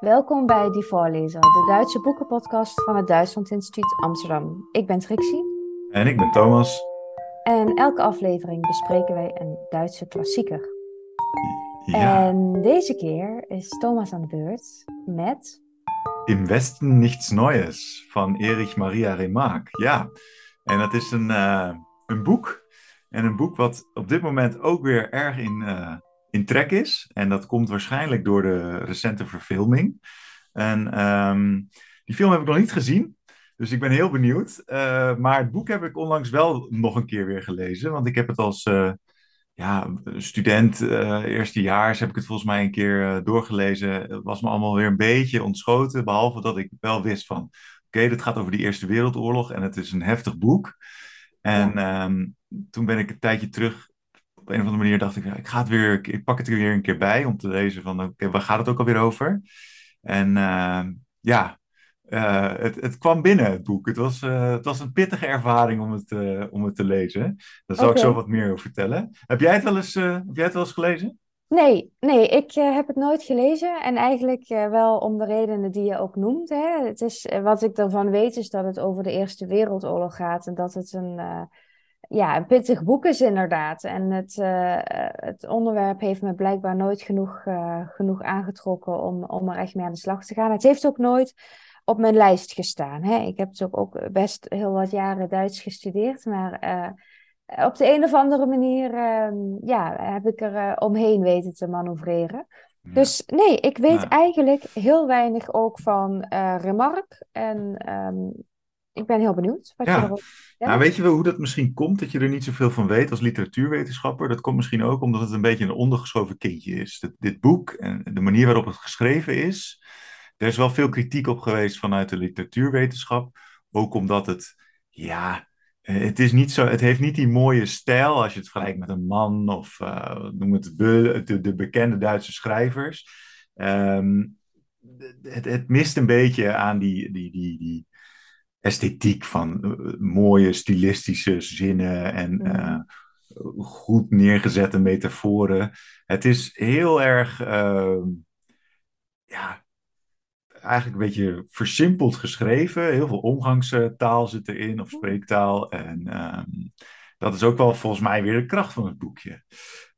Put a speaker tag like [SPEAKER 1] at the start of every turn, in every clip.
[SPEAKER 1] Welkom bij Die Voorlezer, de Duitse boekenpodcast van het Duitsland Instituut Amsterdam. Ik ben Trixie.
[SPEAKER 2] En ik ben Thomas.
[SPEAKER 1] En elke aflevering bespreken wij een Duitse klassieker.
[SPEAKER 2] Ja,
[SPEAKER 1] En deze keer is Thomas aan de beurt met...
[SPEAKER 2] Im Westen nichts Neues van Erich Maria Remarque. Ja, en dat is een, eh, een boek. En een boek wat op dit moment ook weer erg in, eh, in trek is. En dat komt waarschijnlijk door de recente verfilming. En ehm, die film heb ik nog niet gezien. Dus ik ben heel benieuwd. Eh, maar het boek heb ik onlangs wel nog een keer weer gelezen. Want ik heb het als eh, ja, student, eh eerstejaars, heb ik het volgens mij een keer doorgelezen. Het was me allemaal weer een beetje ontschoten. Behalve dat ik wel wist van, oké, dit gaat over de Eerste Wereldoorlog. En het is een heftig boek. En ehm, toen ben ik een tijdje terug, een of andere manier dacht ik, ik ga het weer, ik pak het er weer een keer bij om te lezen van, oké, waar gaat het ook alweer over? En ehm, ja, eh, het, het kwam binnen, het boek. Het was, eh, het was een pittige ervaring om het, eh, om het te lezen. Daar zal ik zo wat meer over vertellen. Heb jij het wel eens, heb jij het wel eens gelezen?
[SPEAKER 1] Nee, nee, ik heb het nooit gelezen. En eigenlijk wel om de redenen die je ook noemt. Hè. Het is, wat ik ervan weet is dat het over de Eerste Wereldoorlog gaat. En dat het een, ja, een pittig boek is inderdaad. En het, eh, het onderwerp heeft me blijkbaar nooit genoeg, eh, genoeg aangetrokken om, om er echt mee aan de slag te gaan. Het heeft ook nooit op mijn lijst gestaan. Hè. Ik heb dus ook, best heel wat jaren Duits gestudeerd. Maar eh, op de een of andere manier ehm, ja, heb ik er omheen weten te manoeuvreren.
[SPEAKER 2] Ja.
[SPEAKER 1] Dus nee, ik weet eigenlijk heel weinig ook van Remarque. En ehm, ik ben heel benieuwd wat je
[SPEAKER 2] ja.
[SPEAKER 1] erover
[SPEAKER 2] Nou, weet je wel hoe dat misschien komt, dat je er niet zoveel van weet als literatuurwetenschapper? Dat komt misschien ook omdat het een beetje een ondergeschoven kindje is. Dit, dit boek en de manier waarop het geschreven is, er is wel veel kritiek op geweest vanuit de literatuurwetenschap. Ook omdat het, ja, eh, het is niet zo, het heeft niet die mooie stijl als je het vergelijkt met een man of eh, noem het de, de, de bekende Duitse schrijvers. Ehm, het, het mist een beetje aan die, die, die, die esthetiek van eh, mooie stilistische zinnen en eh,
[SPEAKER 1] Mhm.
[SPEAKER 2] goed neergezette metaforen. Het is heel erg, ehm, ja, eigenlijk een beetje versimpeld geschreven. Heel veel omgangstaal zit erin, of spreektaal. En ehm, dat is ook wel volgens mij weer de kracht van het boekje.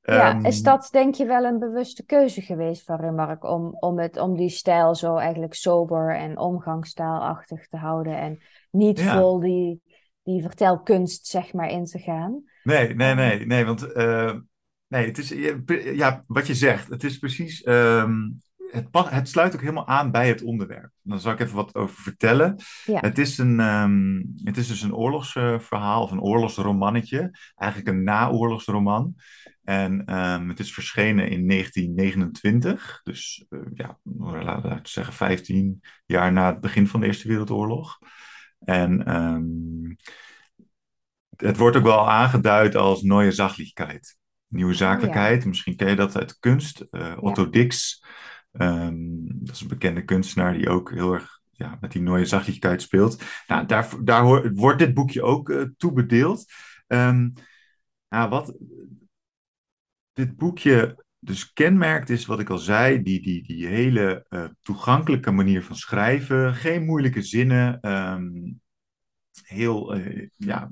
[SPEAKER 1] Ja, is
[SPEAKER 2] Ehm,
[SPEAKER 1] dat denk je wel een bewuste keuze geweest van Remarque om, om, het, om die stijl zo eigenlijk sober en omgangstaalachtig te houden en niet
[SPEAKER 2] ja.
[SPEAKER 1] vol die, die vertelkunst zeg maar in te gaan?
[SPEAKER 2] Nee, nee, nee, nee, want eh, nee, het is, ja, wat je zegt, het is precies, ehm, het, het sluit ook helemaal aan bij het onderwerp. Dan zal ik even wat over vertellen.
[SPEAKER 1] ja,
[SPEAKER 2] Het is een, ehm, het is dus een oorlogsverhaal of een oorlogsromannetje, eigenlijk een naoorlogsroman. En ehm, het is verschenen in 1929, dus eh, ja, laten we zeggen 15 jaar na het begin van de Eerste Wereldoorlog. En ehm, het wordt ook wel aangeduid als Sachlichkeit. Nieuwe
[SPEAKER 1] oh ja,
[SPEAKER 2] zakelijkheid. Misschien ken je dat uit kunst. Eh,
[SPEAKER 1] ja,
[SPEAKER 2] Otto Dix. Ehm, dat is een bekende kunstenaar die ook heel erg ja, met die neue Sachlichkeit speelt. Nou, daar, daar wordt dit boekje ook eh, toe bedeeld. Ehm, nou, wat dit boekje dus kenmerkt is wat ik al zei, die, die, die hele eh, toegankelijke manier van schrijven. Geen moeilijke zinnen. ehm, heel, eh, ja,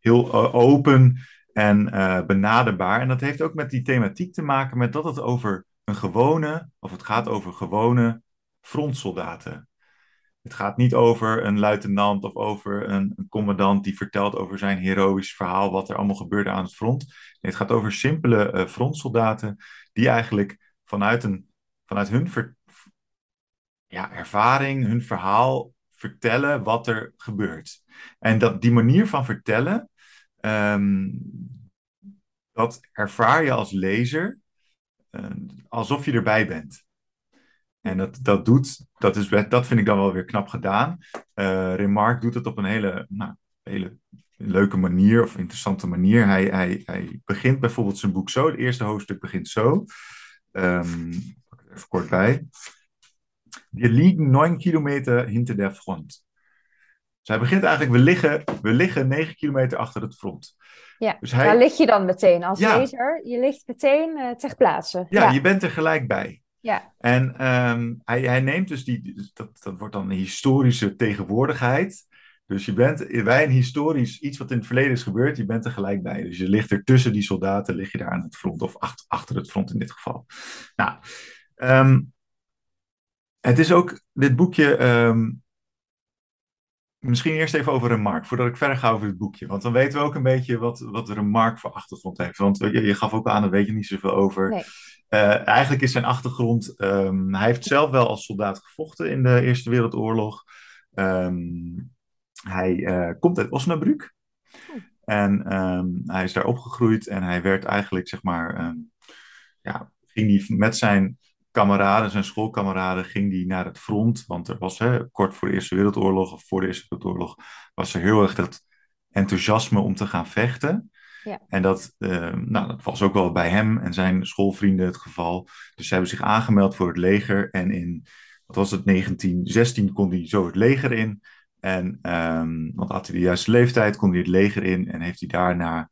[SPEAKER 2] heel open en benaderbaar. En dat heeft ook met die thematiek te maken met dat het over een gewone, of het gaat over gewone frontsoldaten. Het gaat niet over een luitenant of over een, een commandant die vertelt over zijn heroïsch verhaal, wat er allemaal gebeurde aan het front. Nee, het gaat over simpele eh, frontsoldaten die eigenlijk vanuit, een, vanuit hun ja, ervaring, hun verhaal vertellen wat er gebeurt. En dat, die manier van vertellen, ehm, dat ervaar je als lezer alsof je erbij bent. En dat, dat doet, dat, is, dat vind ik dan wel weer knap gedaan. Eh Remarque doet het op een hele, nou, hele leuke manier of interessante manier. Hij, hij, hij begint bijvoorbeeld zijn boek zo. Het eerste hoofdstuk begint zo. Er even kort bij. Wir liegen 9 kilometer hinter der Front. Hij begint eigenlijk, we liggen, we liggen 9 kilometer achter het front.
[SPEAKER 1] ja.
[SPEAKER 2] Dus
[SPEAKER 1] Daar
[SPEAKER 2] hij,
[SPEAKER 1] lig je dan meteen als
[SPEAKER 2] ja,
[SPEAKER 1] lezer. Je ligt meteen eh, ter plaatse.
[SPEAKER 2] ja,
[SPEAKER 1] Ja,
[SPEAKER 2] je bent er gelijk bij.
[SPEAKER 1] Ja.
[SPEAKER 2] En ehm, hij, hij neemt dus die, dat, dat wordt dan een historische tegenwoordigheid. Dus je bent bij een historisch iets wat in het verleden is gebeurd, je bent er gelijk bij. Dus je ligt er tussen die soldaten, lig je daar aan het front, of achter, achter het front in dit geval. Nou, ehm, het is ook, dit boekje, ehm, misschien eerst even over Remark, voordat ik verder ga over het boekje. Want dan weten we ook een beetje wat, wat Remark voor achtergrond heeft. Want je, je gaf ook aan, daar weet je niet zoveel over.
[SPEAKER 1] Nee.
[SPEAKER 2] Uh, eigenlijk is zijn achtergrond, um, hij heeft zelf wel als soldaat gevochten in de Eerste Wereldoorlog. Um, hij uh, komt uit Osnabrück. En um, hij is daar opgegroeid en hij werd eigenlijk, zeg maar, ja, ging hij met zijn kameraden, zijn schoolkameraden, ging die naar het front. Want er was hè, kort voor de Eerste Wereldoorlog of voor de Eerste Wereldoorlog was er heel erg dat enthousiasme om te gaan vechten.
[SPEAKER 1] Ja.
[SPEAKER 2] En dat, uh, nou, dat was ook wel bij hem en zijn schoolvrienden het geval. Dus ze hebben zich aangemeld voor het leger. En in, wat was het, 1916 kon hij zo het leger in. En, um, want had hij de juiste leeftijd, kon hij het leger in. En heeft hij daarna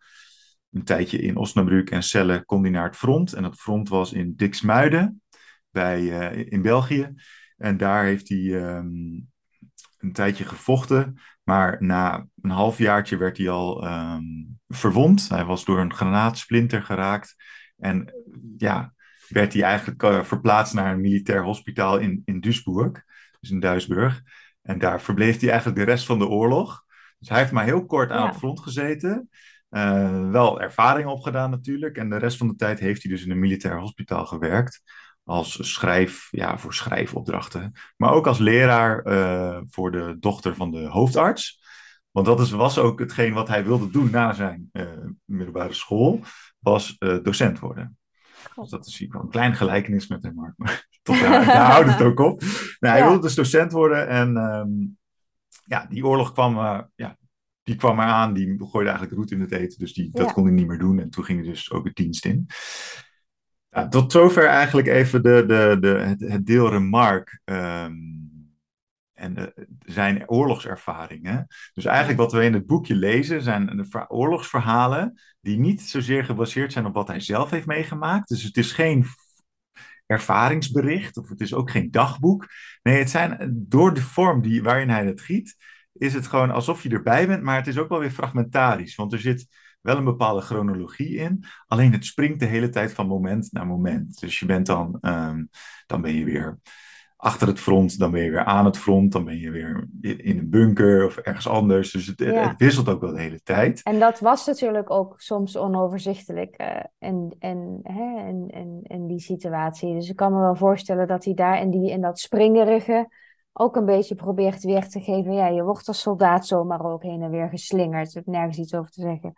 [SPEAKER 2] een tijdje in Osnabrück en Celle, kon hij naar het front. En dat front was in Dixmuiden bij, uh, in België. En daar heeft hij um, een tijdje gevochten. Maar na een halfjaartje werd hij al um, verwond. Hij was door een granaatsplinter geraakt. En ja, werd hij eigenlijk uh, verplaatst naar een militair hospitaal in, in Duisburg. Dus in Duisburg. En daar verbleef hij eigenlijk de rest van de oorlog. Dus hij heeft maar heel kort aan ja. het front gezeten. Uh, wel ervaring opgedaan natuurlijk. En de rest van de tijd heeft hij dus in een militair hospitaal gewerkt als schrijf, ja, voor schrijfopdrachten. Maar ook als leraar uh, voor de dochter van de hoofdarts. Want dat is, was ook hetgeen wat hij wilde doen na zijn uh, middelbare school, was uh, docent worden. Dus dat is een kleine gelijkenis met hem, maar, maar tot daar, daar houdt het ook op. Nou, hij ja. wilde dus docent worden en um, ja, die oorlog kwam, ja, die kwam eraan, die gooide eigenlijk roet in het eten, dus die, dat kon hij niet meer doen. En toen ging hij dus ook het dienst in. Tot zover eigenlijk even de, de, de, het, deel Remark um, en de, zijn oorlogservaringen. Dus eigenlijk wat we in het boekje lezen zijn oorlogsverhalen die niet zozeer gebaseerd zijn op wat hij zelf heeft meegemaakt. Dus het is geen ervaringsbericht of het is ook geen dagboek. Nee, het zijn door de vorm die, waarin hij het giet, is het gewoon alsof je erbij bent, maar het is ook wel weer fragmentarisch. Want er zit wel een bepaalde chronologie in. Alleen het springt de hele tijd van moment naar moment. Dus je bent dan, um, dan ben je weer achter het front, dan ben je weer aan het front, dan ben je weer in een bunker of ergens anders. Dus het, ja. het wisselt ook wel de hele tijd.
[SPEAKER 1] En dat was natuurlijk ook soms onoverzichtelijk uh, in, in, hè, in, in, in die situatie. Dus ik kan me wel voorstellen dat hij daar in, die, in dat springerige ook een beetje probeert weer te geven. Ja, je wordt als soldaat zomaar ook heen en weer geslingerd. Ik heb nergens iets over te zeggen.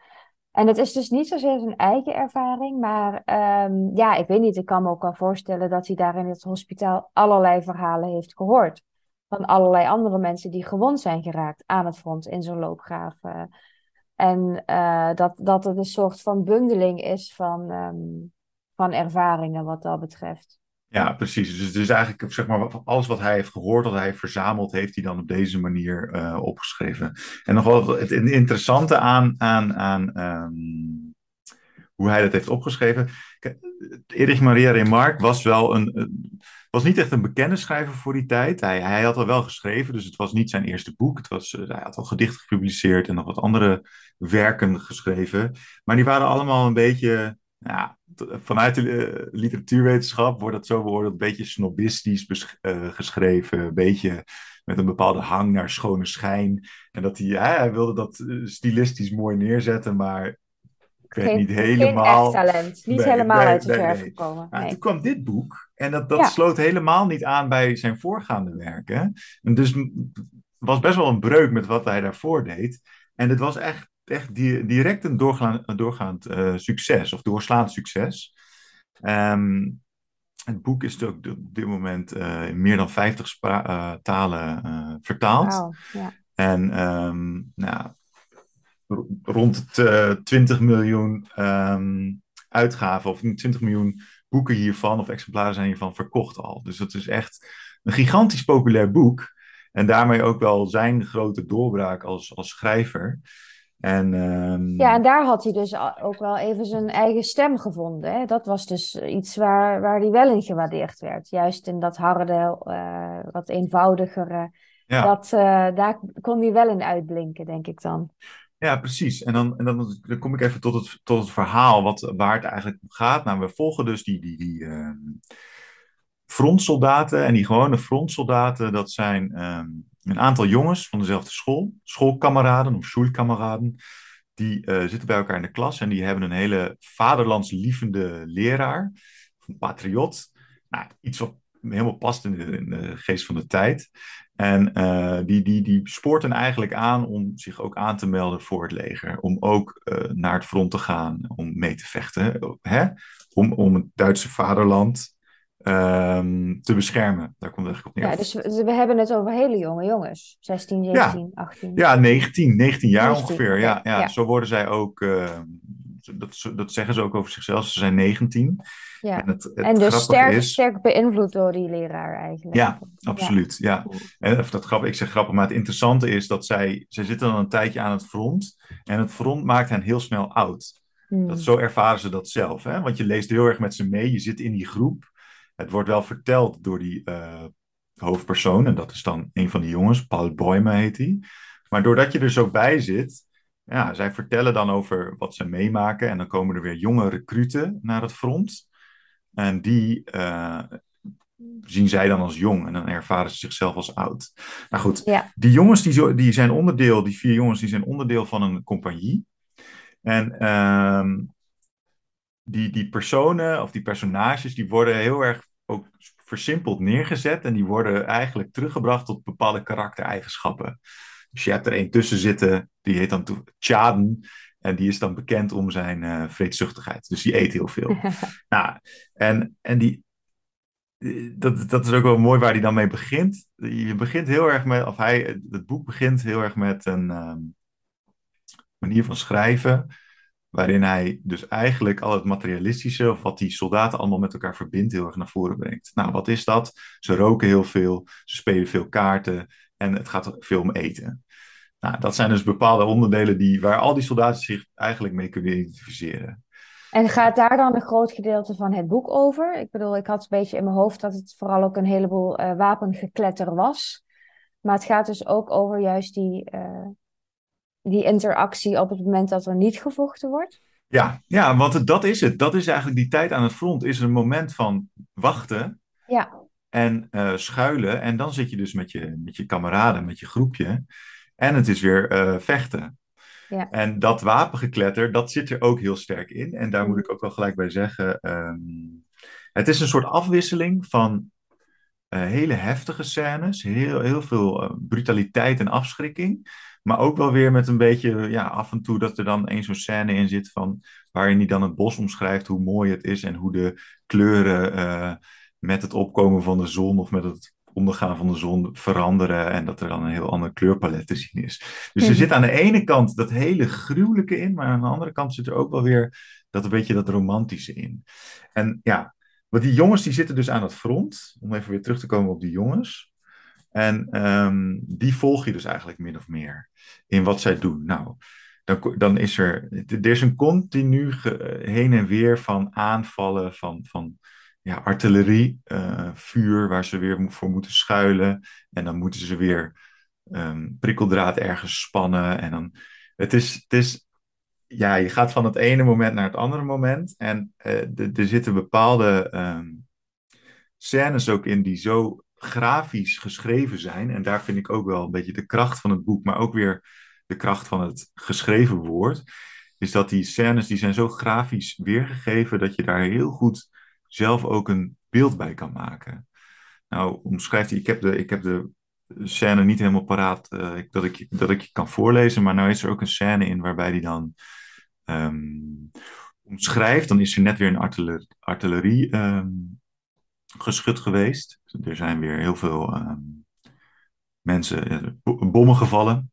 [SPEAKER 1] En het is dus niet zozeer zijn eigen ervaring, maar um, ja, ik weet niet, ik kan me ook wel voorstellen dat hij daar in het hospitaal allerlei verhalen heeft gehoord. Van allerlei andere mensen die gewond zijn geraakt aan het front in zo'n loopgraaf. En uh, dat, dat het een soort van bundeling is van, um, van ervaringen wat dat betreft.
[SPEAKER 2] Ja, precies. Dus is eigenlijk zeg maar, alles wat hij heeft gehoord, wat hij heeft verzameld, heeft hij dan op deze manier uh, opgeschreven. En nog wel het interessante aan, aan, aan um, hoe hij dat heeft opgeschreven. Erich Maria Remarque was wel een, was niet echt een bekende schrijver voor die tijd. Hij, hij had al wel geschreven, dus het was niet zijn eerste boek. Het was, hij had al gedichten gepubliceerd en nog wat andere werken geschreven. Maar die waren allemaal een beetje ja, vanuit de uh, literatuurwetenschap wordt dat zo beoordeeld, een beetje snobistisch uh, geschreven, een beetje met een bepaalde hang naar schone schijn. En dat hij, ja, hij wilde dat uh, stilistisch mooi neerzetten, maar ik weet
[SPEAKER 1] geen,
[SPEAKER 2] niet helemaal.
[SPEAKER 1] Geen echt talent, niet nee, helemaal nee, uit de nee, verf gekomen.
[SPEAKER 2] Nou, toen kwam dit boek en dat, dat ja. sloot helemaal niet aan bij zijn voorgaande werken. En dus was best wel een breuk met wat hij daarvoor deed. En het was echt echt direct een doorgaand, doorgaand uh, succes, of doorslaand succes. Um, het boek is ook op dit moment uh, in meer dan 50 uh, talen vertaald.
[SPEAKER 1] Wow.
[SPEAKER 2] En um, nou, rond het 20 miljoen um, uitgaven, of 20 miljoen boeken hiervan, of exemplaren zijn hiervan verkocht al. Dus het is echt een gigantisch populair boek. En daarmee ook wel zijn grote doorbraak als, als schrijver. En, ehm,
[SPEAKER 1] Ja, en daar had hij dus ook wel even zijn eigen stem gevonden. Hè? Dat was dus iets waar, waar hij wel in gewaardeerd werd. Juist in dat harde, uh, wat eenvoudigere. Ja. Dat, uh, daar kon hij wel in uitblinken, denk ik dan.
[SPEAKER 2] Ja, precies. En dan, en dan, dan kom ik even tot het, tot het verhaal wat, waar het eigenlijk om gaat. Nou, we volgen dus die, die, die uh, frontsoldaten. En die gewone frontsoldaten, dat zijn um, een aantal jongens van dezelfde school. Schoolkameraden of schoolkameraden. Die uh, zitten bij elkaar in de klas en die hebben een hele vaderlandslievende leraar. Een patriot. Nou, iets wat helemaal past in de, geest van de tijd. En uh, die, die, die spoort hen eigenlijk aan om zich ook aan te melden voor het leger. Om ook uh, naar het front te gaan, om mee te vechten. Hè? Om, om het Duitse vaderland um, te beschermen. Daar komt het eigenlijk op neer.
[SPEAKER 1] Ja, dus we, hebben het over hele jonge jongens. 16, 17,
[SPEAKER 2] ja.
[SPEAKER 1] 18.
[SPEAKER 2] Ja, 19, 19 jaar 19, ongeveer. Ja, ja, ja, Zo worden zij ook... Uh, dat, dat zeggen ze ook over zichzelf. Ze zijn 19.
[SPEAKER 1] Ja. En, het, het en dus sterk, is... sterk beïnvloed door die leraar eigenlijk.
[SPEAKER 2] Ja, absoluut. Ja. ja. En dat grappig, ik zeg grappig, maar het interessante is dat zij, zij zitten dan een tijdje aan het front. En het front maakt hen heel snel oud. Hmm. Dat, zo ervaren ze dat zelf. Hè? Want je leest heel erg met ze mee, je zit in die groep. Het wordt wel verteld door die uh, hoofdpersoon, en dat is dan een van die jongens, Paul Boyme heet hij. Maar doordat je er zo bij zit, ja, zij vertellen dan over wat ze meemaken. En dan komen er weer jonge recruten naar het front. En die uh, zien zij dan als jong en dan ervaren ze zichzelf als oud. Nou goed,
[SPEAKER 1] ja.
[SPEAKER 2] die jongens die, zo, die zijn onderdeel, die vier jongens, die zijn onderdeel van een compagnie. En uh, die, die personen of die personages, die worden heel erg ook versimpeld neergezet en die worden eigenlijk teruggebracht tot bepaalde karaktereigenschappen. Dus je hebt er een tussen zitten, die heet dan Chaden. En die is dan bekend om zijn uh, vreedzuchtigheid. Dus die eet heel veel. nou, en, en die, dat, dat is ook wel mooi waar hij dan mee begint. Je begint heel erg met, of hij, het boek begint heel erg met een um, manier van schrijven. Waarin hij dus eigenlijk al het materialistische, of wat die soldaten allemaal met elkaar verbindt, heel erg naar voren brengt. Nou, wat is dat? Ze roken heel veel, ze spelen veel kaarten en het gaat veel om eten. Nou, dat zijn dus bepaalde onderdelen die, waar al die soldaten zich eigenlijk mee kunnen identificeren.
[SPEAKER 1] En gaat daar dan een groot gedeelte van het boek over? Ik bedoel, ik had een beetje in mijn hoofd dat het vooral ook een heleboel uh, wapengekletter was. Maar het gaat dus ook over juist die, uh, die interactie op het moment dat er niet gevochten wordt.
[SPEAKER 2] Ja, ja, want dat is het. Dat is eigenlijk die tijd aan het front. Is een moment van wachten.
[SPEAKER 1] Ja.
[SPEAKER 2] En uh, schuilen. En dan zit je dus met je, met je kameraden, met je groepje. En het is weer uh, vechten.
[SPEAKER 1] Ja.
[SPEAKER 2] En dat wapengekletter, dat zit er ook heel sterk in. En daar moet ik ook wel gelijk bij zeggen. Um, het is een soort afwisseling van uh, hele heftige scènes. Heel, heel veel brutaliteit en afschrikking. Maar ook wel weer met een beetje, ja, af en toe dat er dan één zo'n scène in zit van waarin hij dan het bos omschrijft, hoe mooi het is en hoe de kleuren met het opkomen van de zon of met het ondergaan van de zon veranderen en dat er dan een heel ander kleurpalet te zien is. Dus er zit aan de ene kant dat hele gruwelijke in, maar aan de andere kant zit er ook wel weer dat een beetje dat romantische in. En ja, want die jongens die zitten dus aan het front, om even weer terug te komen op die jongens. En um, die volg je dus eigenlijk min of meer in wat zij doen. Nou, dan, dan is er, er is een continu heen en weer van aanvallen, van, van ja, artillerie, uh, vuur waar ze weer voor moeten schuilen. En dan moeten ze weer um, prikkeldraad ergens spannen. En dan, het is, het is, ja, je gaat van het ene moment naar het andere moment. En uh, er zitten bepaalde um, scènes ook in die zo grafisch geschreven zijn. En daar vind ik ook wel een beetje de kracht van het boek, maar ook weer de kracht van het geschreven woord. Is dat die scènes die zijn zo grafisch weergegeven dat je daar heel goed zelf ook een beeld bij kan maken. Nou, omschrijft hij, ik heb de, ik heb de scène niet helemaal paraat uh, dat, ik, dat ik je kan voorlezen, maar nou is er ook een scène in waarbij hij dan um, omschrijft, dan is er net weer een artillerie, um, geschud geweest. Er zijn weer heel veel um, mensen, uh, bommen gevallen,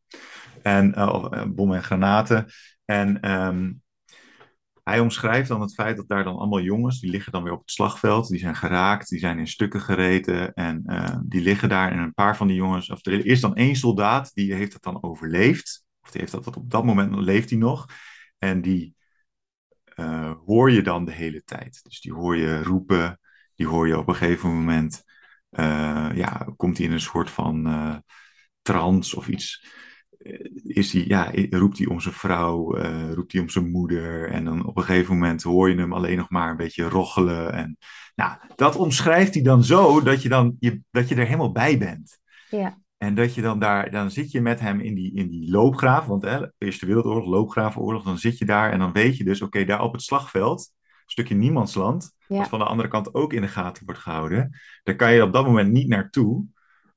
[SPEAKER 2] en, uh, bommen en granaten. En hij omschrijft dan het feit dat daar dan allemaal jongens, die liggen dan weer op het slagveld, die zijn geraakt, die zijn in stukken gereten en die liggen daar. En een paar van die jongens, of er is dan één soldaat, die heeft het dan overleefd, of die heeft dat op dat moment, leeft hij nog. En die hoor je dan de hele tijd. Dus die hoor je roepen, die hoor je op een gegeven moment, uh, ja, komt hij in een soort van uh, trance of iets. Is hij, ja, roept hij om zijn vrouw, roept hij om zijn moeder. En dan op een gegeven moment hoor je hem alleen nog maar een beetje roggelen. En nou, dat omschrijft hij dan zo dat je, dan, je, dat je er helemaal bij bent.
[SPEAKER 1] Ja.
[SPEAKER 2] En dat je dan daar, dan zit je met hem in die, in die loopgraaf, want hè, Eerste Wereldoorlog, loopgravenoorlog, dan zit je daar en dan weet je dus, oké, daar op het slagveld, stukje niemandsland, ja. wat van de andere kant ook in de gaten wordt gehouden, daar kan je op dat moment niet naartoe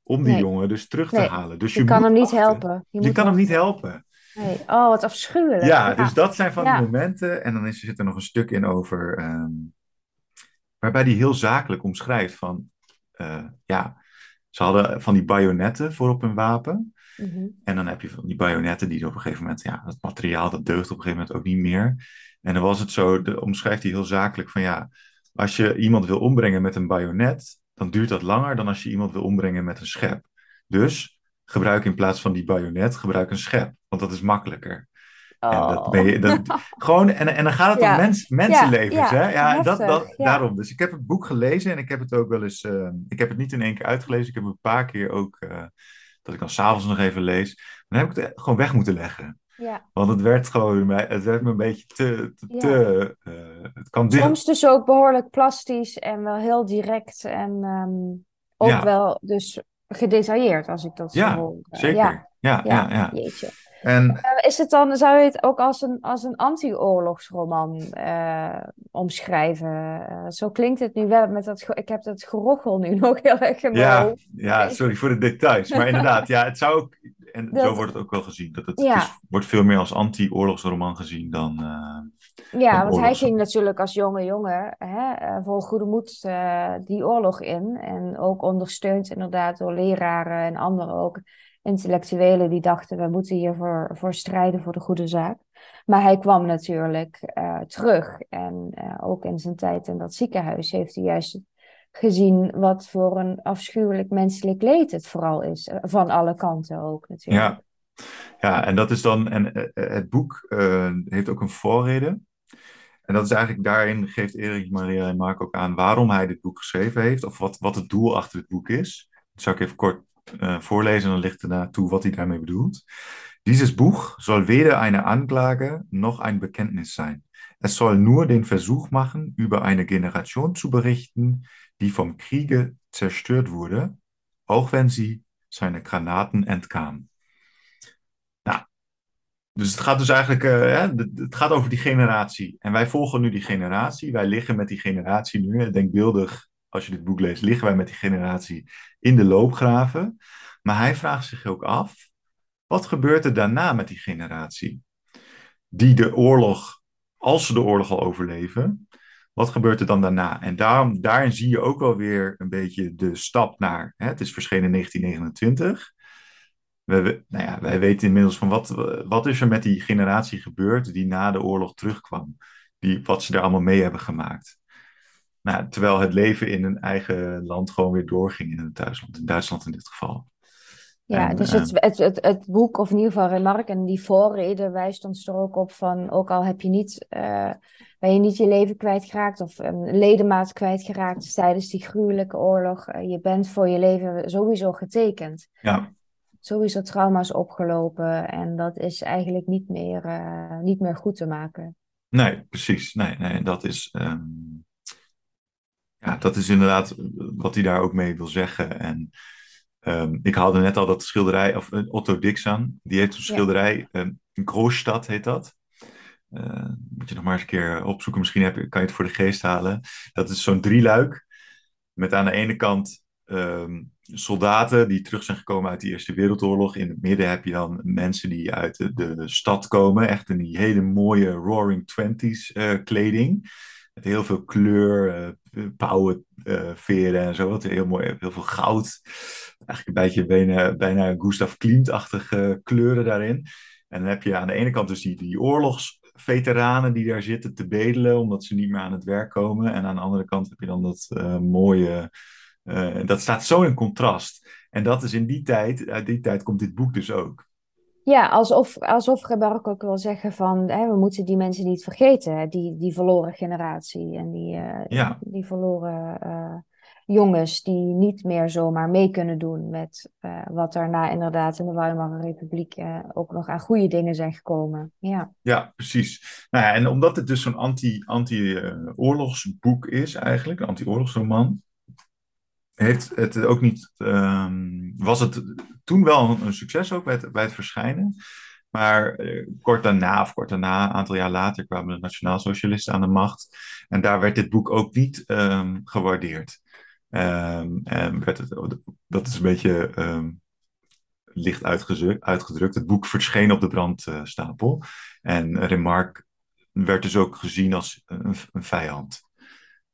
[SPEAKER 2] om die jongen dus terug te halen. Dus
[SPEAKER 1] je,
[SPEAKER 2] je
[SPEAKER 1] kan hem niet helpen.
[SPEAKER 2] Je, je kan hem niet helpen.
[SPEAKER 1] Nee. Oh, wat afschuwelijk.
[SPEAKER 2] Ja, ja, dus dat zijn van die momenten. En dan is, zit er nog een stuk in over, um, waarbij hij heel zakelijk omschrijft van, uh, ja, ze hadden van die bajonetten voor op hun wapen.
[SPEAKER 1] Mm -hmm.
[SPEAKER 2] En dan heb je van die bajonetten die op een gegeven moment, ja, dat materiaal dat deugt op een gegeven moment ook niet meer. En dan was het zo, de, omschrijft hij heel zakelijk van ja, als je iemand wil ombrengen met een bajonet, dan duurt dat langer dan als je iemand wil ombrengen met een schep. Dus gebruik in plaats van die bajonet, gebruik een schep, want dat is makkelijker.
[SPEAKER 1] Oh.
[SPEAKER 2] En, dat ben je, dat, gewoon, en, en dan gaat het ja. om mens, mensenlevens.
[SPEAKER 1] Ja,
[SPEAKER 2] hè? Ja, dat, dat, daarom. Dus ik heb het boek gelezen en ik heb het ook wel eens. Uh, ik heb het niet in één keer uitgelezen. Ik heb het een paar keer ook. Uh, dat ik dan s'avonds nog even lees. Dan heb ik het gewoon weg moeten leggen.
[SPEAKER 1] Ja.
[SPEAKER 2] Want het werd gewoon. Het werd me een beetje te. te, te uh, het kan
[SPEAKER 1] Soms dus ook behoorlijk plastisch en wel heel direct. En um, ook wel dus gedetailleerd, als ik dat zo
[SPEAKER 2] ja,
[SPEAKER 1] hoor.
[SPEAKER 2] Zeker. Ja, ja, ja. ja.
[SPEAKER 1] Jeetje.
[SPEAKER 2] En,
[SPEAKER 1] uh, is het dan, zou je het ook als een, als een anti-oorlogsroman uh, omschrijven? Uh, zo klinkt het nu wel met dat. Ik heb dat gerochel nu nog heel erg in
[SPEAKER 2] ja, ja, sorry voor de details. Maar inderdaad, ja, het zou ook. En
[SPEAKER 1] Dat-
[SPEAKER 2] zo wordt het ook wel gezien. Dat het,
[SPEAKER 1] Ja.
[SPEAKER 2] het is- wordt veel meer als anti-oorlogsroman gezien dan. eh,
[SPEAKER 1] Ja, want hij ging natuurlijk als jonge jongen hè, eh, vol goede moed eh, die oorlog in. En ook ondersteund inderdaad door leraren en anderen ook intellectuelen die dachten we moeten hiervoor voor strijden voor de goede zaak. Maar hij kwam natuurlijk terug en ook in zijn tijd in dat ziekenhuis heeft hij juist gezien wat voor een afschuwelijk menselijk leed het vooral is. eh, Van alle kanten ook natuurlijk.
[SPEAKER 2] Ja. ja, en dat is dan. En eh, eh, het boek heeft ook een voorrede. En dat is eigenlijk daarin geeft Erik, Maria en Mark ook aan waarom hij dit boek geschreven heeft. Of wat, wat het doel achter het boek is. Dat zou ik even kort voorlezen en dan ligt erna toe wat hij daarmee bedoelt. Dieses Buch soll weder eine Anklage noch ein Bekenntnis sein. Es soll nur den Versuch machen, über eine Generation zu berichten, die vom Kriege zerstört wurde, auch wenn sie seine Granaten entkam. Nou, dus het gaat dus eigenlijk, eh, het gaat over die generatie. En wij volgen nu die generatie. Wij liggen met die generatie nu, denkbeeldig, als je dit boek leest, liggen wij met die generatie in de loopgraven. Maar hij vraagt zich ook af, wat gebeurt er daarna met die generatie? Die de oorlog, als ze de oorlog al overleven, wat gebeurt er dan daarna? En daarom, daarin zie je ook wel weer een beetje de stap naar, hè, het is verschenen in 1929. We, nou ja, wij weten inmiddels van wat, wat is er met die generatie gebeurd die na de oorlog terugkwam. Die, wat ze er allemaal mee hebben gemaakt. Nou, terwijl het leven in hun eigen land gewoon weer doorging in het thuisland, in Duitsland in dit geval.
[SPEAKER 1] Ja,
[SPEAKER 2] En,
[SPEAKER 1] dus
[SPEAKER 2] eh,
[SPEAKER 1] het, het, het, het boek, of in ieder geval Remark, en die voorrede wijst ons er ook op van, ook al heb je niet, eh, ben je niet je leven kwijtgeraakt of een ledemaat kwijtgeraakt tijdens die gruwelijke oorlog, eh, je bent voor je leven sowieso getekend.
[SPEAKER 2] Ja,
[SPEAKER 1] Sowieso trauma's opgelopen en dat is eigenlijk niet meer, eh, niet meer goed te maken.
[SPEAKER 2] nee, precies. Nee, nee, dat is, ehm, ja, dat is inderdaad wat hij daar ook mee wil zeggen. En ehm, ik haalde net al dat schilderij, of eh, Otto Dixon, die heeft een
[SPEAKER 1] Ja.
[SPEAKER 2] schilderij, um, Großstadt heet dat. Eh, moet je nog maar eens een keer opzoeken, misschien heb, kan je het voor de geest halen. Dat is zo'n drieluik, met aan de ene kant ehm, soldaten die terug zijn gekomen uit de Eerste Wereldoorlog. In het midden heb je dan mensen die uit de, stad komen, echt in die hele mooie Roaring Twenties eh, kleding. Met heel veel kleur, eh pauwenveren en zo. Wat heel mooi, heel veel goud. Eigenlijk een beetje bijna, bijna Gustav Klimt-achtige kleuren daarin. En dan heb je aan de ene kant dus die, die oorlogsveteranen die daar zitten te bedelen omdat ze niet meer aan het werk komen. En aan de andere kant heb je dan dat eh, mooie, eh, dat staat zo in contrast. En dat is in die tijd, uit die tijd komt dit boek dus ook.
[SPEAKER 1] Ja, alsof, alsof Remarque ook wil zeggen van hè, we moeten die mensen niet vergeten, die, die verloren generatie en die, eh,
[SPEAKER 2] Ja,
[SPEAKER 1] die verloren jongens die niet meer zomaar mee kunnen doen met eh, wat daarna inderdaad in de Weimarer Republiek eh, ook nog aan goede dingen zijn gekomen. Ja,
[SPEAKER 2] ja, precies. Nou ja, en omdat het dus zo'n anti, anti-oorlogsboek is eigenlijk, een anti-oorlogsroman, heeft het ook niet, ehm, was het toen wel een, succes ook bij het, bij het verschijnen. Maar eh, kort daarna, of kort daarna, een aantal jaar later, kwamen de Nationaal-Socialisten aan de macht. En daar werd dit boek ook niet ehm, gewaardeerd. Ehm, en werd het, dat is een beetje ehm, licht uitgedrukt. Het boek verscheen op de brandstapel. En Remarque werd dus ook gezien als een, een vijand.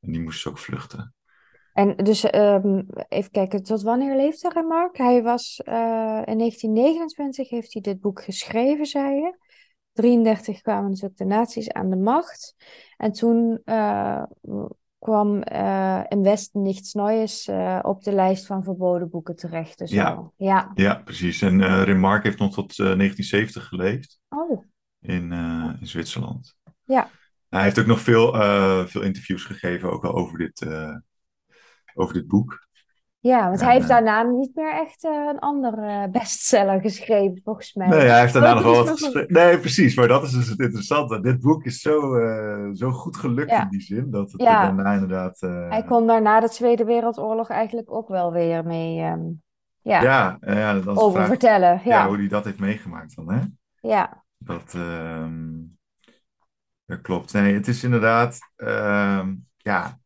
[SPEAKER 2] En die moest dus ook vluchten.
[SPEAKER 1] en dus ehm, even kijken, tot wanneer leefde Remarque? Hij was eh, in 1929 heeft hij dit boek geschreven, zei je. 33 kwamen natuurlijk de nazi's aan de macht. En toen eh, kwam eh, Im Westen nichts Neues eh, op de lijst van verboden boeken terecht. Dus
[SPEAKER 2] Ja.
[SPEAKER 1] Ja.
[SPEAKER 2] ja, precies. En eh, Remarque heeft nog tot eh, 1970 geleefd
[SPEAKER 1] Oh,
[SPEAKER 2] in, in Zwitserland.
[SPEAKER 1] ja.
[SPEAKER 2] Hij heeft ook nog veel, veel interviews gegeven, ook al over dit, over dit boek.
[SPEAKER 1] Ja, want hij heeft
[SPEAKER 2] eh,
[SPEAKER 1] daarna niet meer echt eh, een andere bestseller geschreven, volgens mij.
[SPEAKER 2] nee, hij heeft daarna nog wel wat geschreven. Nee, precies. Maar dat is dus het interessante. Dit boek is zo, eh, zo goed gelukt
[SPEAKER 1] Ja.
[SPEAKER 2] in die zin, dat het
[SPEAKER 1] Ja.
[SPEAKER 2] daarna inderdaad... eh,
[SPEAKER 1] Hij kon daarna de Tweede Wereldoorlog eigenlijk ook wel weer mee ehm, ja,
[SPEAKER 2] ja, eh, ja, is de
[SPEAKER 1] over
[SPEAKER 2] vraag
[SPEAKER 1] vertellen.
[SPEAKER 2] ja, hoe hij dat heeft meegemaakt dan, hè?
[SPEAKER 1] ja,
[SPEAKER 2] Dat, ehm, dat klopt. Nee, het is inderdaad, ehm, ja,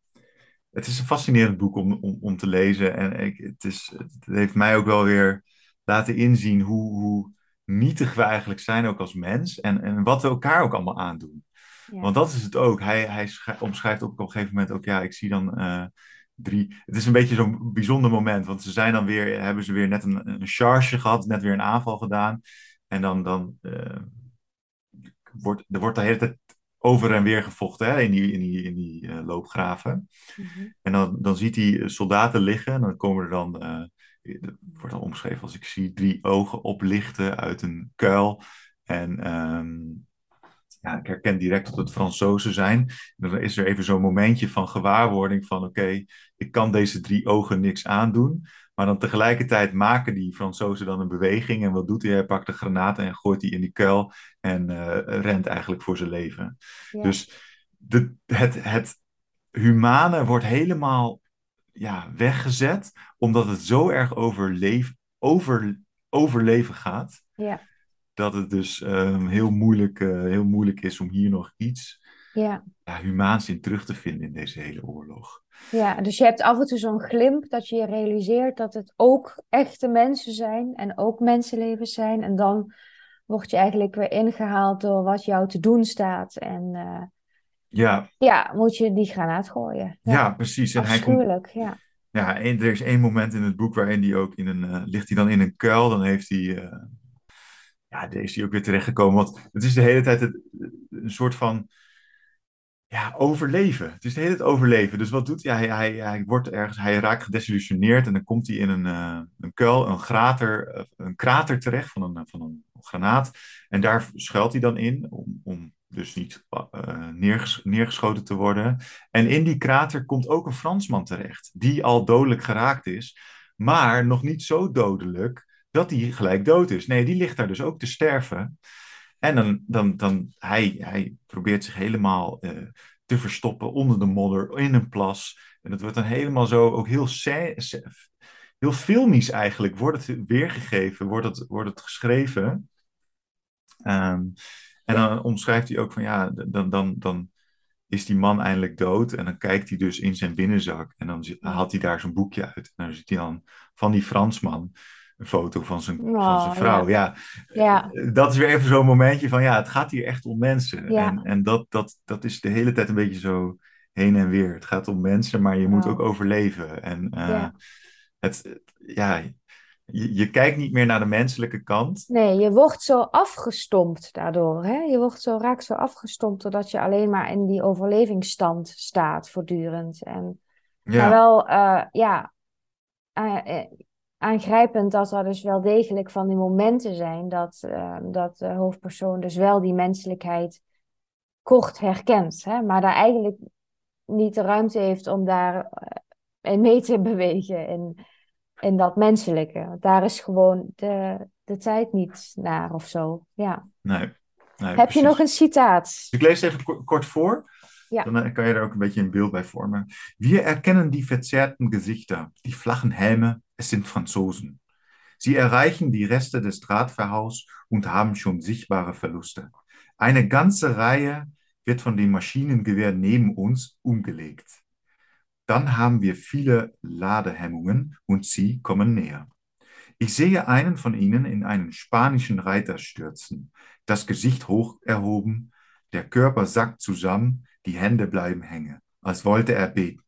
[SPEAKER 2] het is een fascinerend boek om, om, om te lezen. En ik, het, is, het heeft mij ook wel weer laten inzien hoe, hoe nietig we eigenlijk zijn, ook als mens. En, en wat we elkaar ook allemaal aandoen.
[SPEAKER 1] ja.
[SPEAKER 2] Want dat is het ook. Hij, hij omschrijft ook op een gegeven moment ook, ja, ik zie dan eh, drie. Het is een beetje zo'n bijzonder moment, want ze zijn dan weer, hebben ze weer net een, een charge gehad, net weer een aanval gedaan. En dan, dan eh, wordt, er wordt de hele tijd over en weer gevochten hè, in die, in die, in die eh, loopgraven.
[SPEAKER 1] Mhm.
[SPEAKER 2] En dan, dan ziet hij eh, soldaten liggen. En dan komen er dan, het wordt dan omgeschreven als ik zie drie ogen oplichten uit een kuil. En ehm, ja, ik herken direct dat het Fransozen zijn. En dan is er even zo'n momentje van gewaarwording van oké, ik kan deze drie ogen niks aandoen. Maar dan tegelijkertijd maken die Fransozen dan een beweging. En wat doet hij? Hij pakt de granaten en gooit die in die kuil. En eh, rent eigenlijk voor zijn leven.
[SPEAKER 1] Ja.
[SPEAKER 2] Dus de, het, het humane wordt helemaal ja, weggezet. Omdat het zo erg over, leef, over overleven gaat.
[SPEAKER 1] Ja,
[SPEAKER 2] Dat het dus ehm, heel, moeilijk, eh, heel moeilijk is om hier nog iets
[SPEAKER 1] ja.
[SPEAKER 2] ja, humaans in terug te vinden in deze hele oorlog.
[SPEAKER 1] Ja, dus je hebt af en toe zo'n glimp dat je je realiseert dat het ook echte mensen zijn en ook mensenlevens zijn. En dan word je eigenlijk weer ingehaald door wat jou te doen staat. En eh,
[SPEAKER 2] Ja,
[SPEAKER 1] ja, moet je die granaat gooien.
[SPEAKER 2] ja,
[SPEAKER 1] Ja,
[SPEAKER 2] precies. En hij komt.
[SPEAKER 1] Ja,
[SPEAKER 2] ja, en er is één moment in het boek waarin hij ook in een, eh, ligt hij dan in een kuil. Dan heeft hij, eh, ja, daar is hij ook weer terechtgekomen. Want het is de hele tijd het- een soort van, ja, overleven. Het is de hele overleven. Dus wat doet hij? Hij, hij, wordt ergens, hij raakt gedesillusioneerd en dan komt hij in een, eh, een kuil, een krater, eh, een krater terecht van een, van een granaat. En daar schuilt hij dan in om, om dus niet eh, neerges- neergeschoten te worden. En in die krater komt ook een Fransman terecht, die al dodelijk geraakt is, maar nog niet zo dodelijk dat hij gelijk dood is. Nee, die ligt daar dus ook te sterven. En dan, dan, dan hij, hij probeert zich helemaal eh, te verstoppen onder de modder, in een plas. En dat wordt dan helemaal zo, ook heel, heel filmisch eigenlijk, wordt het weergegeven, wordt het, wordt het geschreven. Ehm, en dan omschrijft hij ook van ja, dan, dan, dan is die man eindelijk dood. En dan kijkt hij dus in zijn binnenzak. En dan haalt hij daar zo'n boekje uit. En dan ziet hij dan van die Fransman een foto van zijn, van
[SPEAKER 1] Oh,
[SPEAKER 2] zijn vrouw. Ja.
[SPEAKER 1] ja,
[SPEAKER 2] Eh, dat is weer even zo'n momentje van ja, het gaat hier echt om mensen.
[SPEAKER 1] Ja.
[SPEAKER 2] En, en dat, dat, dat is de hele tijd een beetje zo heen en weer. Het gaat om mensen, maar je moet ook overleven. En eh,
[SPEAKER 1] Ja.
[SPEAKER 2] het, ja, je, je kijkt niet meer naar de menselijke kant.
[SPEAKER 1] Nee, je wordt zo afgestompt daardoor. Hè? Je wordt zo, raakt zo afgestompt doordat je alleen maar in die overlevingsstand staat voortdurend. En,
[SPEAKER 2] Ja.
[SPEAKER 1] Maar wel, eh, ja, aangrijpend dat er dus wel degelijk van die momenten zijn dat, uh, dat de hoofdpersoon dus wel die menselijkheid kort herkent, hè, maar daar eigenlijk niet de ruimte heeft om daar in mee te bewegen in, in dat menselijke. Want daar is gewoon de, de tijd niet naar of zo. Ja.
[SPEAKER 2] Nee. nee
[SPEAKER 1] Heb je nog een citaat?
[SPEAKER 2] Ik lees even kort voor. Ja. Dan kan je er ook een beetje een beeld bij vormen. Wir erkennen die verzerrten Gesichter, die flachen Helme, es sind Franzosen. Sie erreichen die Reste des Drahtverhaus und haben schon sichtbare Verluste. Eine ganze Reihe wird von dem Maschinengewehr neben uns umgelegt. Dann haben wir viele Ladehemmungen und sie kommen näher. Ich sehe einen von ihnen in einen spanischen Reiter stürzen, das Gesicht hoch erhoben, der Körper sackt zusammen, die Hände bleiben hängen, als wollte er beten.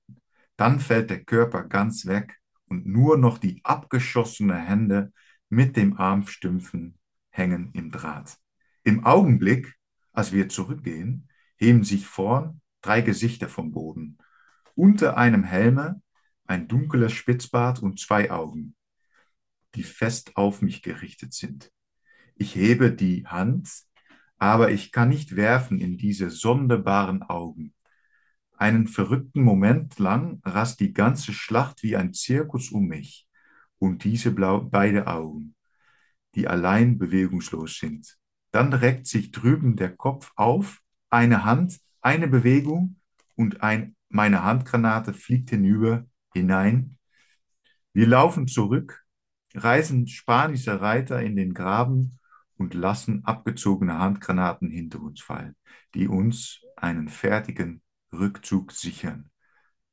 [SPEAKER 2] Dann fällt der Körper ganz weg und nur noch die abgeschossene Hände mit dem Armstümpfen hängen im Draht. Im Augenblick, als wir zurückgehen, heben sich vorn drei Gesichter vom Boden. Unter einem Helme ein dunkler Spitzbart und zwei Augen, die fest auf mich gerichtet sind. Ich hebe die Hand, aber ich kann nicht werfen in diese sonderbaren Augen. Einen verrückten Moment lang rast die ganze Schlacht wie ein Zirkus um mich und diese blau beide Augen, die allein bewegungslos sind. Dann reckt sich drüben der Kopf auf, eine Hand, eine Bewegung und ein, meine Handgranate fliegt hinüber, hinein. Wir laufen zurück, reisen spanische Reiter in den Graben und lassen abgezogene Handgranaten hinter uns fallen, die uns einen fertigen Rückzug sichern.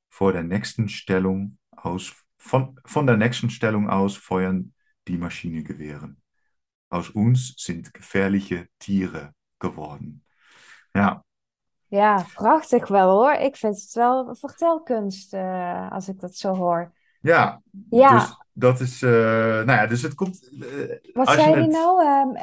[SPEAKER 2] Vor der nächsten Stellung aus, von, von der nächsten Stellung aus feuern die Maschinengewehren. Aus uns sind gefährliche Tiere geworden. Ja.
[SPEAKER 1] Ja, prachtig wel hoor. Ik vind het wel vertelkunst uh, als ik dat zo hoor.
[SPEAKER 2] Ja, ja. dus dat is, uh, nou ja, dus het komt...
[SPEAKER 1] Uh, Wat zei je het... nou? Um,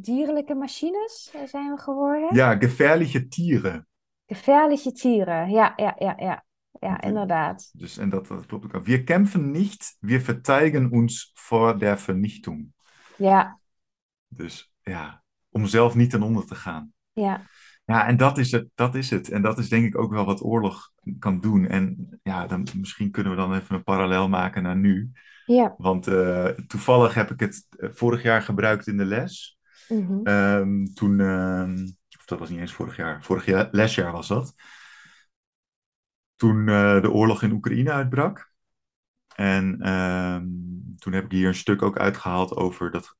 [SPEAKER 1] dierlijke machines zijn we geworden?
[SPEAKER 2] Ja, gefährliche Tieren.
[SPEAKER 1] Gefährliche Tieren, ja, ja, ja, ja. Ja, inderdaad.
[SPEAKER 2] Dus, en dat, dat klopt ook. Wir kämpfen nicht, wir verteidigen uns vor der Vernichtung.
[SPEAKER 1] Ja.
[SPEAKER 2] Dus ja, om zelf niet ten onder te gaan.
[SPEAKER 1] Ja.
[SPEAKER 2] Ja, en dat is, het, dat is het. En dat is denk ik ook wel wat oorlog kan doen. En ja, dan, misschien kunnen we dan even een parallel maken naar nu.
[SPEAKER 1] Ja.
[SPEAKER 2] Want uh, toevallig heb ik het eh, vorig jaar gebruikt in de les.
[SPEAKER 1] Mm -hmm.
[SPEAKER 2] um, toen, uh, of dat was niet eens vorig jaar, vorig jaar, lesjaar was dat. Toen uh, de oorlog in Oekraïne uitbrak. En ehm, toen heb ik hier een stuk ook uitgehaald over dat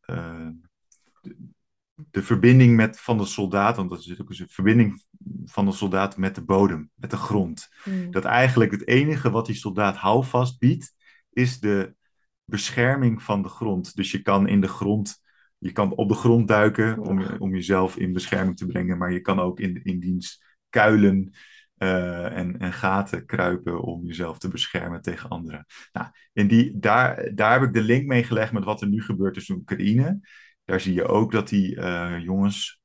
[SPEAKER 2] de verbinding met, van de soldaat, want dat is ook een verbinding van de soldaat met de bodem, met de grond.
[SPEAKER 1] Mm.
[SPEAKER 2] Dat eigenlijk het enige wat die soldaat houvast biedt, is de bescherming van de grond. Dus je kan in de grond, je kan op de grond duiken om, om jezelf in bescherming te brengen, maar je kan ook in, in dienst kuilen uh, en, en gaten kruipen om jezelf te beschermen tegen anderen. Nou, en die, daar, daar heb ik de link mee gelegd met wat er nu gebeurt tussen Oekraïne daar zie je ook dat die uh, jongens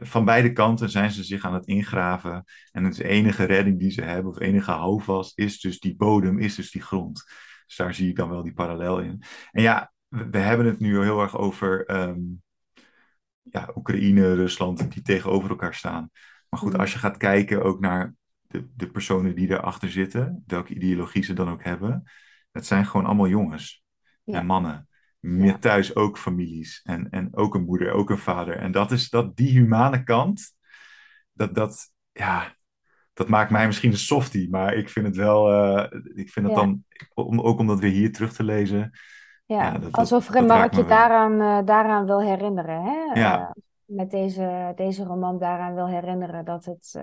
[SPEAKER 2] van beide kanten zijn ze zich aan het ingraven. En het enige redding die ze hebben, of enige houvast, is dus die bodem, is dus die grond. Dus daar zie ik dan wel die parallel in. En ja, we, hebben het nu heel erg over um, ja, Oekraïne, Rusland, die tegenover elkaar staan. Maar goed, als je gaat kijken ook naar de, de personen die erachter zitten, welke ideologie ze dan ook hebben, het zijn gewoon allemaal jongens ja. en mannen met thuis ook families en, en ook een moeder, ook een vader. En dat is dat, die humane kant, dat, dat, ja, dat maakt mij misschien een softie, maar ik vind het wel, uh, ik vind het dan, om, ook om dat weer hier terug te lezen.
[SPEAKER 1] Ja, ja dat, alsof Remarque je daaraan, uh, daaraan wil herinneren, hè?
[SPEAKER 2] Ja.
[SPEAKER 1] Uh, met deze, deze roman daaraan wil herinneren dat het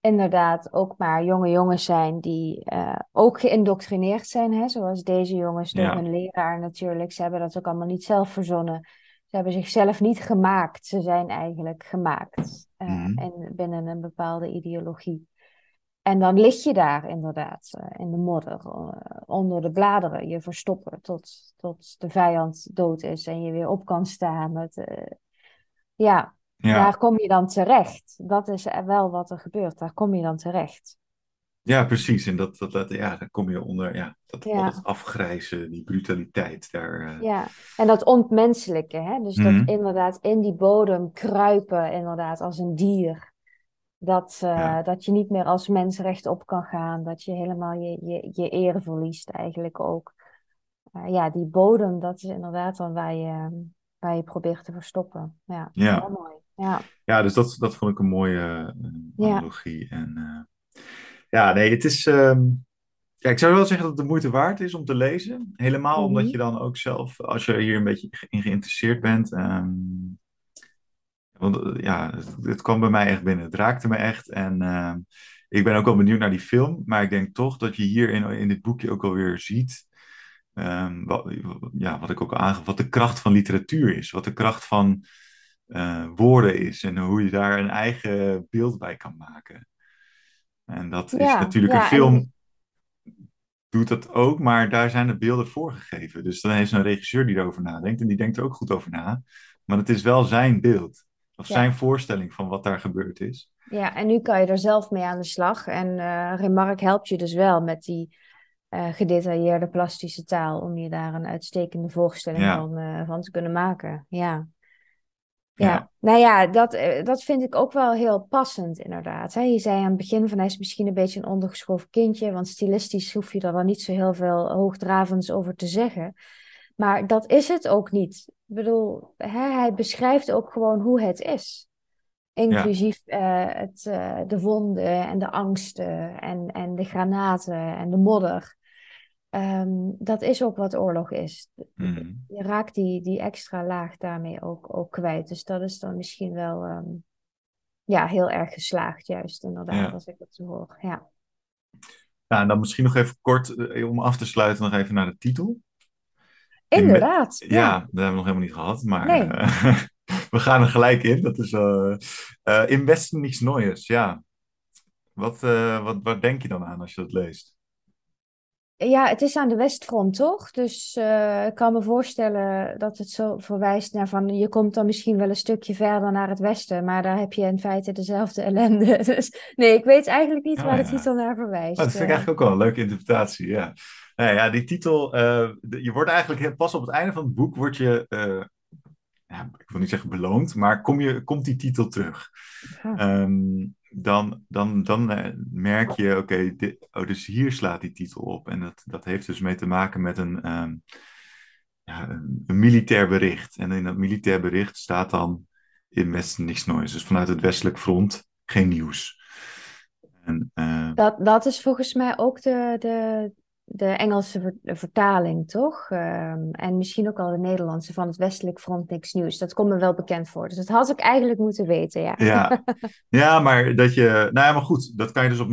[SPEAKER 1] inderdaad ook maar jonge jongens zijn die ook geïndoctrineerd zijn, hè? zoals deze jongens door ja. hun leraar natuurlijk. Ze hebben dat ook allemaal niet zelf verzonnen. Ze hebben zichzelf niet gemaakt. Ze zijn eigenlijk gemaakt uh, mm -hmm. en binnen een bepaalde ideologie. En dan lig je daar inderdaad uh, in de modder, onder de bladeren, je verstoppen tot, tot de vijand dood is en je weer op kan staan. Met, ja,
[SPEAKER 2] ja.
[SPEAKER 1] Daar kom je dan terecht. Dat is wel wat er gebeurt. Daar kom je dan terecht.
[SPEAKER 2] Ja, precies. En dat, dat, dat, ja, daar kom je onder, ja, dat, al
[SPEAKER 1] Ja,
[SPEAKER 2] dat afgrijzen, die brutaliteit daar. eh,
[SPEAKER 1] ja. En dat ontmenselijke, hè? Dus dat
[SPEAKER 2] mhm.
[SPEAKER 1] inderdaad in die bodem kruipen, inderdaad als een dier. Dat,
[SPEAKER 2] Ja,
[SPEAKER 1] eh, dat je niet meer als mens rechtop kan gaan, dat je helemaal je, je, je eer verliest eigenlijk ook. Eh, ja, die bodem, dat is inderdaad dan waar je, waar je probeert te verstoppen. Ja, heel
[SPEAKER 2] ja.
[SPEAKER 1] mooi. Ja,
[SPEAKER 2] Ja, dus dat, dat vond ik een mooie
[SPEAKER 1] ja.
[SPEAKER 2] analogie. En eh, ja, nee, het is. ehm, ja, ik zou wel zeggen dat het de moeite waard is om te lezen. Helemaal omdat
[SPEAKER 1] Mhm.
[SPEAKER 2] je dan ook zelf, als je hier een beetje in geïnteresseerd bent. ehm, want eh, ja, het, het kwam bij mij echt binnen. Het raakte me echt. En ehm, ik ben ook wel benieuwd naar die film. Maar ik denk toch dat je hier in, in dit boekje ook alweer ziet. ehm, wat, ja, wat ik ook aangaf, wat de kracht van literatuur is. Wat de kracht van eh, woorden is. En hoe je daar een eigen beeld bij kan maken. En dat is
[SPEAKER 1] Ja,
[SPEAKER 2] natuurlijk een
[SPEAKER 1] en
[SPEAKER 2] film doet dat ook, maar daar zijn de beelden voor gegeven. Dus dan heeft een regisseur die erover nadenkt en die denkt er ook goed over na. Maar het is wel zijn beeld of zijn voorstelling van wat daar gebeurd is.
[SPEAKER 1] Ja, en nu kan je er zelf mee aan de slag. En eh Remarque helpt je dus wel met die eh, gedetailleerde plastische taal om je daar een uitstekende voorstelling
[SPEAKER 2] Ja,
[SPEAKER 1] van, eh, van te kunnen maken. Ja,
[SPEAKER 2] ja,
[SPEAKER 1] ja. Nou ja, dat, dat vind ik ook wel heel passend inderdaad. Hè? Je zei aan het begin van hij is misschien een beetje een ondergeschoven kindje, want stilistisch hoef je er dan niet zo heel veel hoogdravends over te zeggen. Maar dat is het ook niet. Ik bedoel, hè, hij beschrijft ook gewoon hoe het is.
[SPEAKER 2] ja,
[SPEAKER 1] Inclusief eh, het, eh, de wonden en de angsten en, en de granaten en de modder. Ehm, dat is ook wat oorlog is.
[SPEAKER 2] mhm,
[SPEAKER 1] Je raakt die, die extra laag daarmee ook, ook kwijt. Dus dat is dan misschien wel ehm, ja, heel erg geslaagd, juist inderdaad,
[SPEAKER 2] ja.
[SPEAKER 1] als ik dat zo hoor. Ja,
[SPEAKER 2] Nou, en dan misschien nog even kort, eh, om af te sluiten, nog even naar de titel.
[SPEAKER 1] Inderdaad.
[SPEAKER 2] ja,
[SPEAKER 1] Ja,
[SPEAKER 2] dat hebben we nog helemaal niet gehad, maar
[SPEAKER 1] nee.
[SPEAKER 2] eh, we gaan er gelijk in. Dat is eh eh, In Westen niets Neues. Ja, wat, wat, wat denk je dan aan als je dat leest?
[SPEAKER 1] Ja, het is aan de westfront, toch? Dus ik kan me voorstellen dat het zo verwijst naar van je komt dan misschien wel een stukje verder naar het westen, maar daar heb je in feite dezelfde ellende. Dus nee, ik weet eigenlijk niet
[SPEAKER 2] Oh
[SPEAKER 1] waar de
[SPEAKER 2] ja.
[SPEAKER 1] titel naar verwijst.
[SPEAKER 2] dat vind ik eigenlijk ook wel een leuke interpretatie, ja. Nou ja, die titel, eh, je wordt eigenlijk pas op het einde van het boek, word je, eh, ja, ik wil niet zeggen beloond, maar kom je, komt die titel terug.
[SPEAKER 1] ah,
[SPEAKER 2] Ehm, dan dan, dan eh, merk je, oké, oh, dus hier slaat die titel op. En dat, dat heeft dus mee te maken met een, ehm, ja, een, een militair bericht. En in dat militair bericht staat dan in Westen niks noois. Dus vanuit het westelijk front geen nieuws. En, eh,
[SPEAKER 1] dat, dat is volgens mij ook de, de, de Engelse ver- vertaling, toch? Ehm, en misschien ook al de Nederlandse van het westelijk front niks nieuws. Dat komt me wel bekend voor. Dus dat had ik eigenlijk moeten weten, ja.
[SPEAKER 2] Ja, ja, maar dat je. Nou ja, maar goed, dat kan je dus op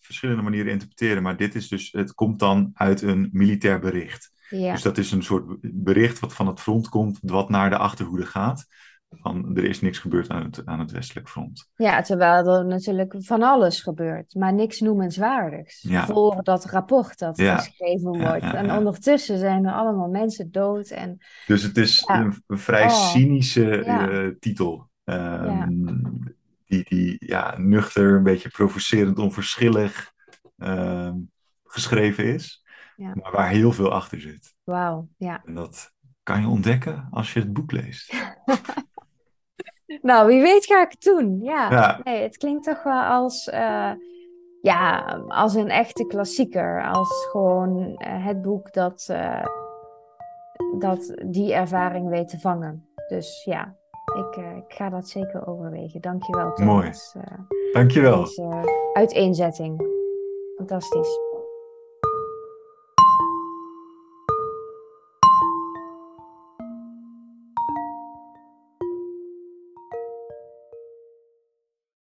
[SPEAKER 2] verschillende manieren interpreteren. Maar dit is dus. Het komt dan uit een militair bericht.
[SPEAKER 1] Ja.
[SPEAKER 2] Dus dat is een soort bericht wat van het front komt, wat naar de achterhoede gaat. Van er is niks gebeurd aan het, aan het westelijk front.
[SPEAKER 1] Ja, terwijl er natuurlijk van alles gebeurt, maar niks noemenswaardigs
[SPEAKER 2] Ja,
[SPEAKER 1] voor dat rapport dat
[SPEAKER 2] ja,
[SPEAKER 1] geschreven wordt.
[SPEAKER 2] ja,
[SPEAKER 1] En ondertussen zijn er allemaal mensen dood en
[SPEAKER 2] Dus het is een, een vrij
[SPEAKER 1] oh,
[SPEAKER 2] cynische eh, titel. Ehm, die, die ja, nuchter, een beetje provocerend, onverschillig ehm, geschreven is. Maar waar heel veel achter zit.
[SPEAKER 1] wauw, ja.
[SPEAKER 2] En dat kan je ontdekken als je het boek leest.
[SPEAKER 1] Nou, wie weet ga ik het doen. Ja,
[SPEAKER 2] Ja,
[SPEAKER 1] nee, het klinkt toch wel als, eh, ja, als een echte klassieker. Als gewoon eh, het boek dat, eh, dat die ervaring weet te vangen. Dus ja, ik, ik ga dat zeker overwegen. Dankjewel,
[SPEAKER 2] mooi.
[SPEAKER 1] Thomas, voor
[SPEAKER 2] Dankjewel.
[SPEAKER 1] deze uiteenzetting. Fantastisch.